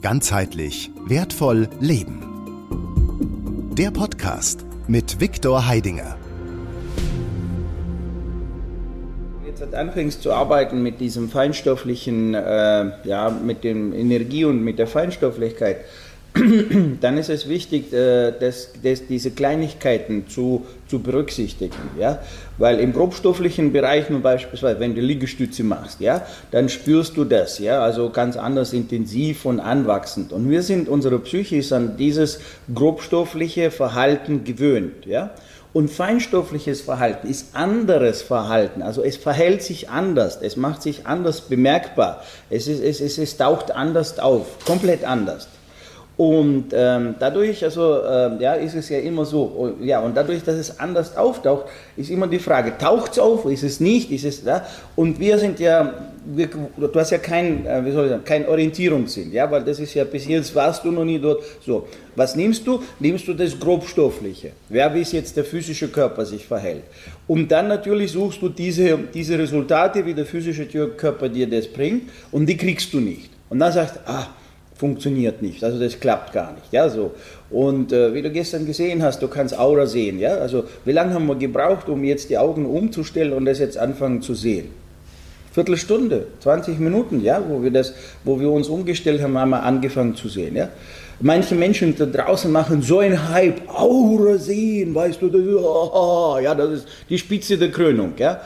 Ganzheitlich wertvoll leben. Der Podcast mit Viktor Heidinger. Jetzt anfängst zu arbeiten mit diesem feinstofflichen, äh, ja, mit dem Energie und mit der Feinstofflichkeit, dann ist es wichtig, äh, dass, dass diese Kleinigkeiten zu, zu berücksichtigen. Ja? Weil im grobstofflichen Bereich, nur beispielsweise, wenn du Liegestütze machst, ja, dann spürst du das, ja, also ganz anders intensiv und anwachsend. Und wir sind, unsere Psyche ist an dieses grobstoffliche Verhalten gewöhnt. Ja? Und feinstoffliches Verhalten ist anderes Verhalten. Also es verhält sich anders, es macht sich anders bemerkbar, es, ist, es, es, es taucht anders auf, komplett anders. Und ähm, dadurch, also ähm, ja, ist es ja immer so, ja, und dadurch, dass es anders auftaucht, ist immer die Frage, taucht es auf, ist es nicht, ist es da? Und wir sind ja, wir, du hast ja kein, äh, wie soll ich sagen, kein Orientierungssinn, ja, weil das ist ja, bis jetzt warst du noch nie dort. So, was nimmst du? Nimmst du das Grobstoffliche, ja, wie es jetzt der physische Körper sich verhält. Und dann natürlich suchst du diese, diese Resultate, wie der physische Körper dir das bringt, und die kriegst du nicht. Und dann sagst du, ah, funktioniert nicht. Also das klappt gar nicht. Ja, so. Und äh, wie du gestern gesehen hast, du kannst Aura sehen. Ja? Also wie lange haben wir gebraucht, um jetzt die Augen umzustellen und das jetzt anfangen zu sehen? Viertelstunde, 20 Minuten, ja, wo wir, das, wo wir uns umgestellt haben, haben wir angefangen zu sehen. Ja? Manche Menschen da draußen machen so einen Hype, Aura sehen, weißt du, das, oh, ja, das ist die Spitze der Krönung. Ja?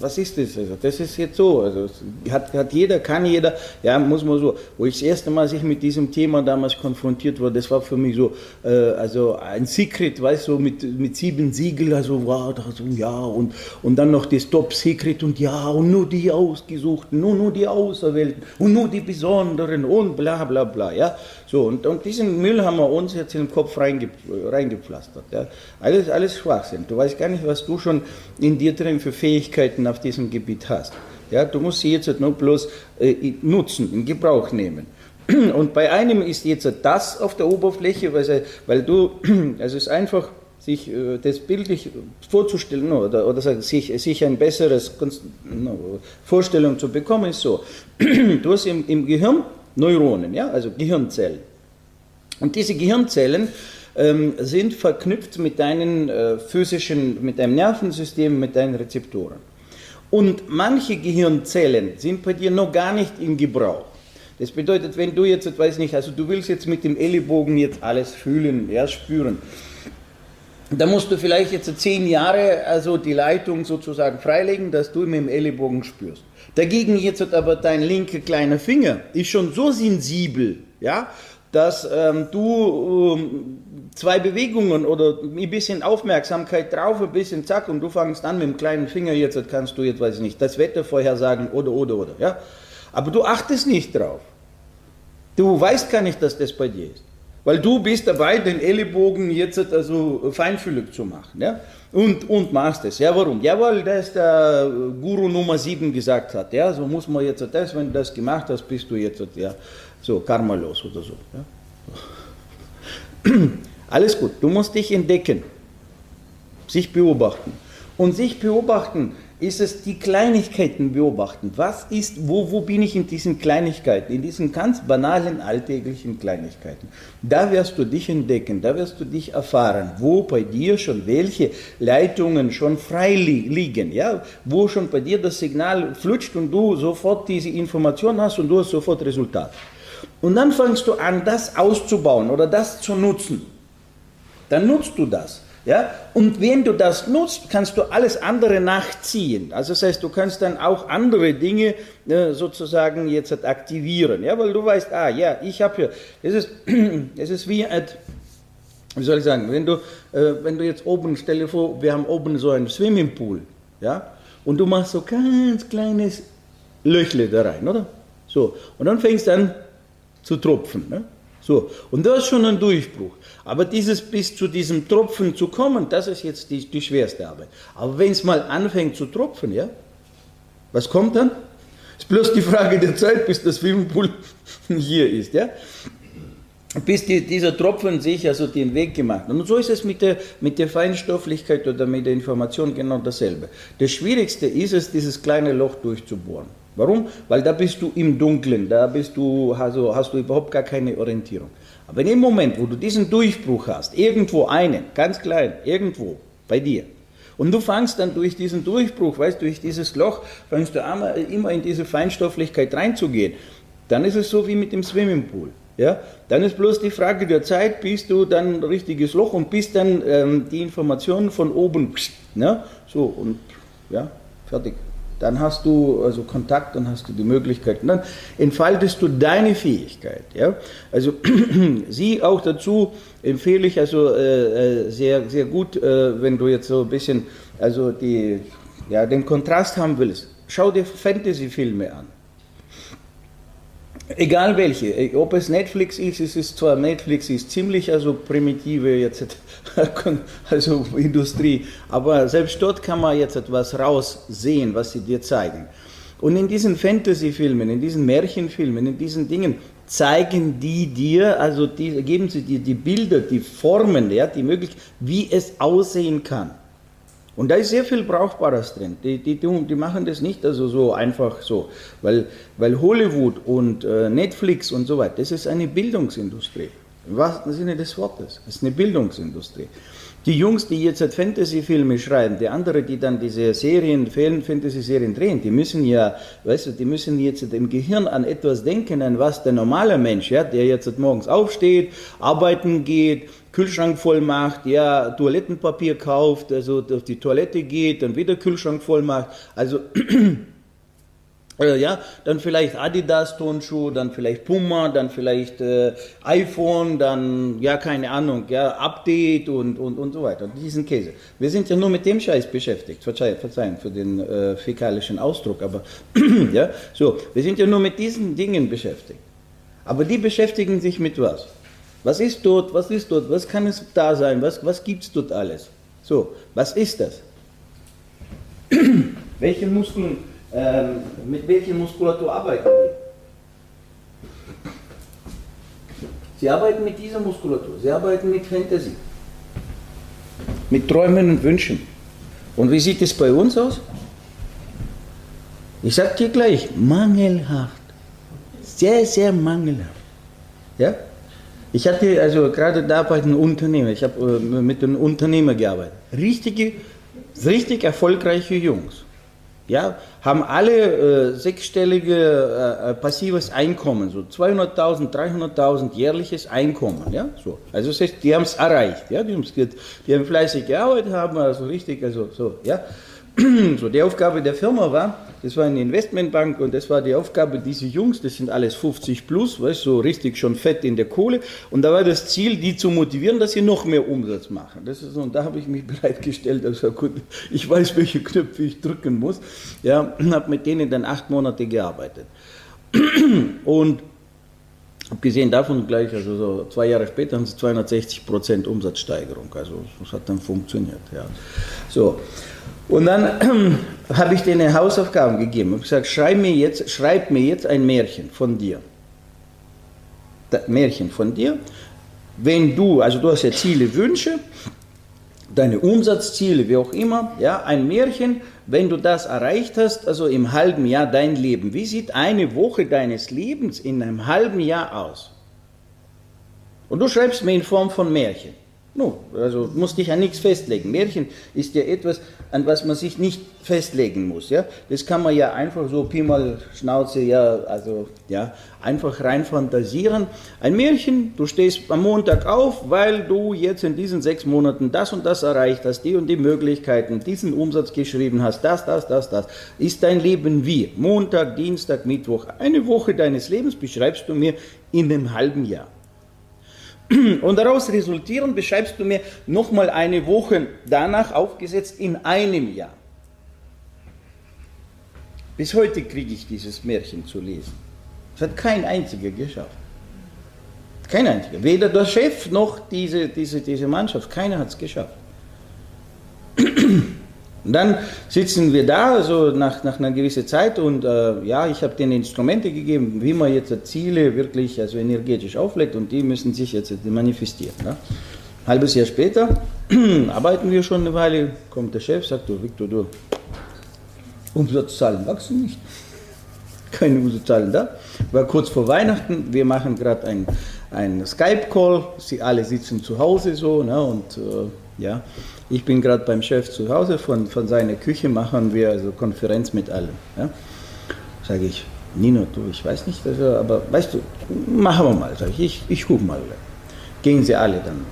Was ist das? Also das ist jetzt so. Also hat, hat jeder, kann jeder, ja, muss man so. Wo ich das erste Mal sich mit diesem Thema damals konfrontiert wurde, das war für mich so, äh, also ein Secret, weißt du, so mit, mit sieben Siegel, also wow, so, ja, und, und dann noch das Top Secret und ja, und nur die Ausgesuchten, nur, nur die Auserwählten und nur die Besonderen und bla bla bla, ja. So, und, und diesen Müll haben wir uns jetzt in den Kopf reinge, reingepflastert. Ja. Alles, alles Schwachsinn. Du weißt gar nicht, was du schon in dir drin für Fähigkeiten auf diesem Gebiet hast. Ja, du musst sie jetzt nur bloß äh, nutzen, in Gebrauch nehmen. Und bei einem ist jetzt das auf der Oberfläche, weil, weil du, also es ist einfach, sich äh, das bildlich vorzustellen oder, oder sich, sich ein besseres Vorstellung zu bekommen, ist so. Du hast im, im Gehirn Neuronen, ja, also Gehirnzellen. Und diese Gehirnzellen ähm, sind verknüpft mit deinen äh, physischen, mit deinem Nervensystem, mit deinen Rezeptoren. Und manche Gehirnzellen sind bei dir noch gar nicht in Gebrauch. Das bedeutet, wenn du jetzt, weiß nicht, also du willst jetzt mit dem Ellenbogen jetzt alles fühlen, ja, spüren, da musst du vielleicht jetzt zehn Jahre also die Leitung sozusagen freilegen, dass du mit dem Ellenbogen spürst. Dagegen jetzt hat aber dein linker kleiner Finger ist schon so sensibel, ja, dass ähm, du ähm, zwei Bewegungen oder ein bisschen Aufmerksamkeit drauf, ein bisschen zack und du fangst an mit dem kleinen Finger, jetzt kannst du jetzt, weiß ich nicht, das Wetter vorhersagen oder, oder, oder, ja. Aber du achtest nicht drauf. Du weißt gar nicht, dass das bei dir ist. Weil du bist dabei, den Ellenbogen jetzt also feinfühlig zu machen. Ja? Und, und machst es. Ja, warum? Ja, weil das der Guru Nummer 7 gesagt hat. Ja, so muss man jetzt das, wenn du das gemacht hast, bist du jetzt ja, so karmalos oder so. Ja? Alles gut, du musst dich entdecken, sich beobachten. Und sich beobachten ist es die Kleinigkeiten beobachten. Was ist, wo, wo bin ich in diesen Kleinigkeiten, in diesen ganz banalen, alltäglichen Kleinigkeiten? Da wirst du dich entdecken, da wirst du dich erfahren, wo bei dir schon welche Leitungen schon frei li liegen, ja? wo schon bei dir das Signal flutscht und du sofort diese Information hast und du hast sofort Resultat. Und dann fängst du an, das auszubauen oder das zu nutzen. Dann nutzt du das. Ja? Und wenn du das nutzt, kannst du alles andere nachziehen. Also das heißt, du kannst dann auch andere Dinge äh, sozusagen jetzt aktivieren. Ja? Weil du weißt, ah ja, ich habe hier, es ist, es ist wie, ein, wie soll ich sagen, wenn du, äh, wenn du jetzt oben, stell dir vor, wir haben oben so einen Swimmingpool, ja, und du machst so ganz kleines Löchle da rein, oder? So, und dann fängst du an zu tropfen. Ne? So, und das ist schon ein Durchbruch. Aber dieses bis zu diesem Tropfen zu kommen, das ist jetzt die, die schwerste Arbeit. Aber wenn es mal anfängt zu tropfen, ja, was kommt dann? Ist bloß die Frage der Zeit, bis das Swimmingpool hier ist, ja. Bis die, dieser Tropfen sich also den Weg gemacht hat. Und so ist es mit der, mit der Feinstofflichkeit oder mit der Information genau dasselbe. Das Schwierigste ist es, dieses kleine Loch durchzubohren. Warum? Weil da bist du im Dunkeln, da bist du, also hast du überhaupt gar keine Orientierung. Aber in dem Moment, wo du diesen Durchbruch hast, irgendwo einen, ganz klein, irgendwo bei dir, und du fangst dann durch diesen Durchbruch, weißt durch dieses Loch, fangst du immer in diese Feinstofflichkeit reinzugehen, dann ist es so wie mit dem Swimmingpool. Ja? Dann ist bloß die Frage der Zeit, bis du dann ein richtiges Loch und bis dann ähm, die Informationen von oben, ne? so und ja, fertig. Dann hast du also Kontakt, dann hast du die Möglichkeit. Und dann entfaltest du deine Fähigkeit. Ja? Also sie auch dazu empfehle ich also äh, äh, sehr, sehr gut, äh, wenn du jetzt so ein bisschen also die, ja, den Kontrast haben willst. Schau dir Fantasy-Filme an. Egal welche, ob es Netflix ist, es ist zwar Netflix ist ziemlich also primitive jetzt also Industrie, aber selbst dort kann man jetzt etwas raussehen, was sie dir zeigen. Und in diesen Fantasy-Filmen, in diesen Märchenfilmen, in diesen Dingen zeigen die dir, also die, geben sie dir die Bilder, die Formen, ja, die möglich, wie es aussehen kann. Und da ist sehr viel Brauchbares drin. Die, die, die machen das nicht also so einfach so, weil, weil Hollywood und äh, Netflix und so weiter, das ist eine Bildungsindustrie. Im wahrsten Sinne des Wortes. Das ist eine Bildungsindustrie. Die Jungs, die jetzt halt Fantasy-Filme schreiben, die anderen, die dann diese Serien, Fantasy-Serien drehen, die müssen ja, weißt du, die müssen jetzt im Gehirn an etwas denken, an was der normale Mensch, ja, der jetzt morgens aufsteht, arbeiten geht, Kühlschrank voll macht, ja, Toilettenpapier kauft, also auf die Toilette geht, dann wieder Kühlschrank voll macht. Also, ja, dann vielleicht Adidas Tonschuh, dann vielleicht Puma, dann vielleicht äh, iPhone, dann, ja, keine Ahnung, ja, Update und, und, und so weiter. Diesen Käse. Wir sind ja nur mit dem Scheiß beschäftigt. Verzeihung, Verzeihung für den äh, fäkalischen Ausdruck, aber, ja, so, wir sind ja nur mit diesen Dingen beschäftigt. Aber die beschäftigen sich mit was? Was ist dort? Was ist dort? Was kann es da sein? Was, was gibt es dort alles? So, was ist das? Welche Muskeln, ähm, mit welcher Muskulatur arbeiten die? Sie arbeiten mit dieser Muskulatur, sie arbeiten mit Fantasie, mit Träumen und Wünschen. Und wie sieht es bei uns aus? Ich sage dir gleich, mangelhaft. Sehr, sehr mangelhaft. Ja? Ich hatte also gerade da bei den Unternehmen, ich habe äh, mit den Unternehmern gearbeitet, richtige, richtig erfolgreiche Jungs. Ja, haben alle äh, sechsstellige äh, äh passives Einkommen, so 200.000, 300.000 jährliches Einkommen, ja, so. Also das heißt, die haben es erreicht, ja, die, die haben fleißig gearbeitet, haben also richtig, also so, ja. So, die Aufgabe der Firma war, das war eine Investmentbank und das war die Aufgabe dieser Jungs, das sind alles 50 plus, weißt so richtig schon fett in der Kohle. Und da war das Ziel, die zu motivieren, dass sie noch mehr Umsatz machen. Das ist, und da habe ich mich bereitgestellt, also gut, ich weiß, welche Knöpfe ich drücken muss. Ja, habe mit denen dann acht Monate gearbeitet. Und Abgesehen davon gleich, also so zwei Jahre später haben sie 260 Prozent Umsatzsteigerung. Also das hat dann funktioniert. Ja. So. Und dann habe ich denen Hausaufgaben gegeben und gesagt, schreib mir jetzt, schreib mir jetzt ein Märchen von dir. Das Märchen von dir. Wenn du, also du hast ja Ziele, Wünsche, deine Umsatzziele, wie auch immer, ja, ein Märchen, wenn du das erreicht hast, also im halben Jahr dein Leben, wie sieht eine Woche deines Lebens in einem halben Jahr aus? Und du schreibst mir in Form von Märchen. No, also musst dich an nichts festlegen. Märchen ist ja etwas, an was man sich nicht festlegen muss. Ja? Das kann man ja einfach so Pi mal Schnauze, ja, also ja, einfach rein fantasieren. Ein Märchen, du stehst am Montag auf, weil du jetzt in diesen sechs Monaten das und das erreicht hast, die und die Möglichkeiten, diesen Umsatz geschrieben hast, das, das, das, das. Ist dein Leben wie? Montag, Dienstag, Mittwoch, eine Woche deines Lebens beschreibst du mir in einem halben Jahr. Und daraus resultierend beschreibst du mir nochmal eine Woche danach aufgesetzt in einem Jahr. Bis heute kriege ich dieses Märchen zu lesen. Das hat kein einziger geschafft. Kein einziger. Weder der Chef noch diese, diese, diese Mannschaft. Keiner hat es geschafft. Und dann sitzen wir da, so nach, nach einer gewissen Zeit, und äh, ja, ich habe denen Instrumente gegeben, wie man jetzt Ziele wirklich also energetisch auflegt, und die müssen sich jetzt manifestieren. Ne? Ein halbes Jahr später arbeiten wir schon eine Weile, kommt der Chef, sagt, du Victor, du, Umsatzzahlen wachsen nicht. Keine Umsatzzahlen da. War kurz vor Weihnachten, wir machen gerade ein, ein Skype-Call, sie alle sitzen zu Hause so, ne, und äh, ja, ich bin gerade beim Chef zu Hause, von, von seiner Küche machen wir also Konferenz mit allen. Ja. Sage ich, Nino, du, ich weiß nicht, aber weißt du, machen wir mal, sage ich, ich, ich gucke mal. Gehen sie alle dann,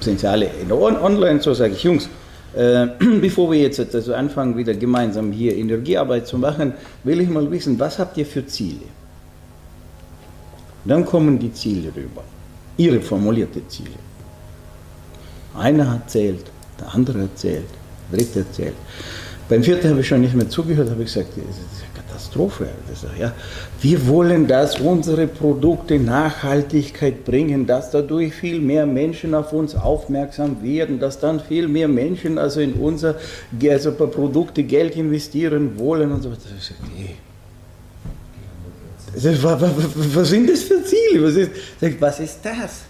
sind sie alle in online, so sage ich, Jungs, äh, bevor wir jetzt also anfangen, wieder gemeinsam hier Energiearbeit zu machen, will ich mal wissen, was habt ihr für Ziele? Dann kommen die Ziele rüber, ihre formulierte Ziele. Einer erzählt, der andere erzählt, der dritte erzählt. Beim vierten habe ich schon nicht mehr zugehört, habe ich gesagt, das ist eine Katastrophe. Ja, wir wollen, dass unsere Produkte Nachhaltigkeit bringen, dass dadurch viel mehr Menschen auf uns aufmerksam werden, dass dann viel mehr Menschen also in unsere also Produkte Geld investieren wollen und so weiter. Was sind das für Ziele? Was ist, was ist das?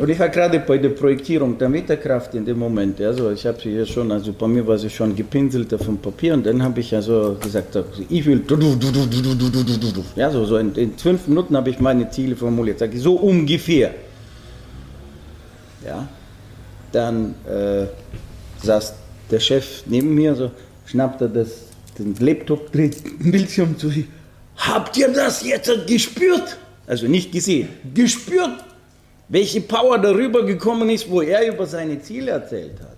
Und ich war gerade bei der Projektierung der Meterkraft in dem Moment. Also ich habe sie hier schon, also bei mir war sie schon gepinselt auf dem Papier und dann habe ich also gesagt, ich will, ja, so, so in, in fünf Minuten habe ich meine Ziele formuliert. Sag ich, so ungefähr. Ja, dann äh, saß der Chef neben mir, so schnappt er das, den Laptop, dreht den Bildschirm zu sich. Habt ihr das jetzt gespürt? Also nicht gesehen, gespürt welche Power darüber gekommen ist, wo er über seine Ziele erzählt hat.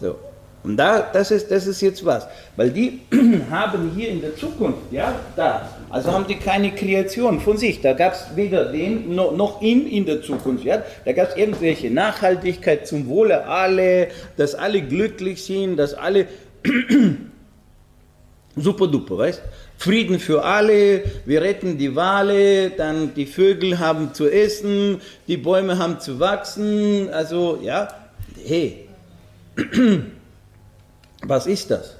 So. Und da, das ist, das ist jetzt was. Weil die haben hier in der Zukunft, ja, da, also haben die keine Kreation von sich. Da gab es weder den noch, noch ihn in der Zukunft. Ja. Da gab es irgendwelche Nachhaltigkeit zum Wohle alle, dass alle glücklich sind, dass alle super duper, weißt? Frieden für alle, wir retten die Wale, dann die Vögel haben zu essen, die Bäume haben zu wachsen, also ja, hey, was ist das?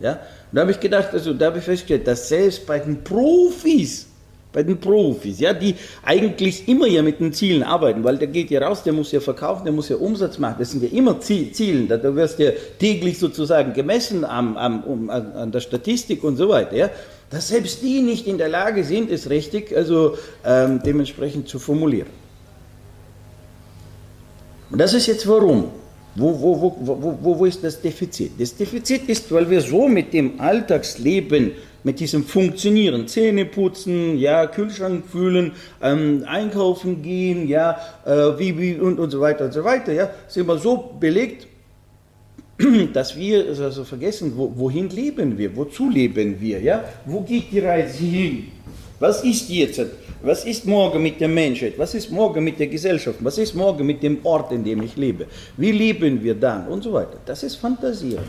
Ja, da habe ich gedacht, also da habe ich festgestellt, dass selbst bei den Profis, bei den Profis, ja, die eigentlich immer ja mit den Zielen arbeiten, weil der geht ja raus, der muss ja verkaufen, der muss ja Umsatz machen, das sind ja immer Ziele, da, wirst du ja täglich sozusagen gemessen am, am, an der Statistik und so weiter, ja, dass selbst die nicht in der Lage sind, es richtig, also ähm, dementsprechend zu formulieren. Und das ist jetzt warum. Wo, wo, wo, wo, wo ist das Defizit? Das Defizit ist, weil wir so mit dem Alltagsleben, mit diesem Funktionieren, Zähne putzen, ja, Kühlschrank fühlen, ähm, einkaufen gehen, ja, äh, wie, wie und, und so weiter und so weiter, ja, sind wir so belegt, dass wir also vergessen, wo, wohin leben wir, wozu leben wir, ja? Wo geht die Reise hin? Was ist jetzt? Was ist morgen mit der Menschheit? Was ist morgen mit der Gesellschaft? Was ist morgen mit dem Ort, in dem ich lebe? Wie leben wir dann? Und so weiter. Das ist Fantasieren.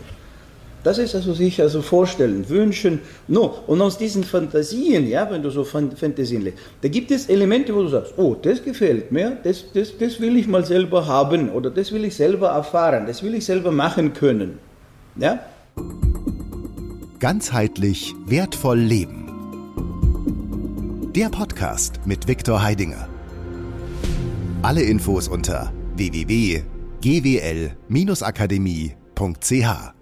Das ist also sich also vorstellen, wünschen. No. Und aus diesen Fantasien, ja, wenn du so Fantasien legst, da gibt es Elemente, wo du sagst, oh, das gefällt mir, das, das, das will ich mal selber haben oder das will ich selber erfahren, das will ich selber machen können. Ja? Ganzheitlich wertvoll leben. Der Podcast mit Viktor Heidinger. Alle Infos unter www.gwl-akademie.ch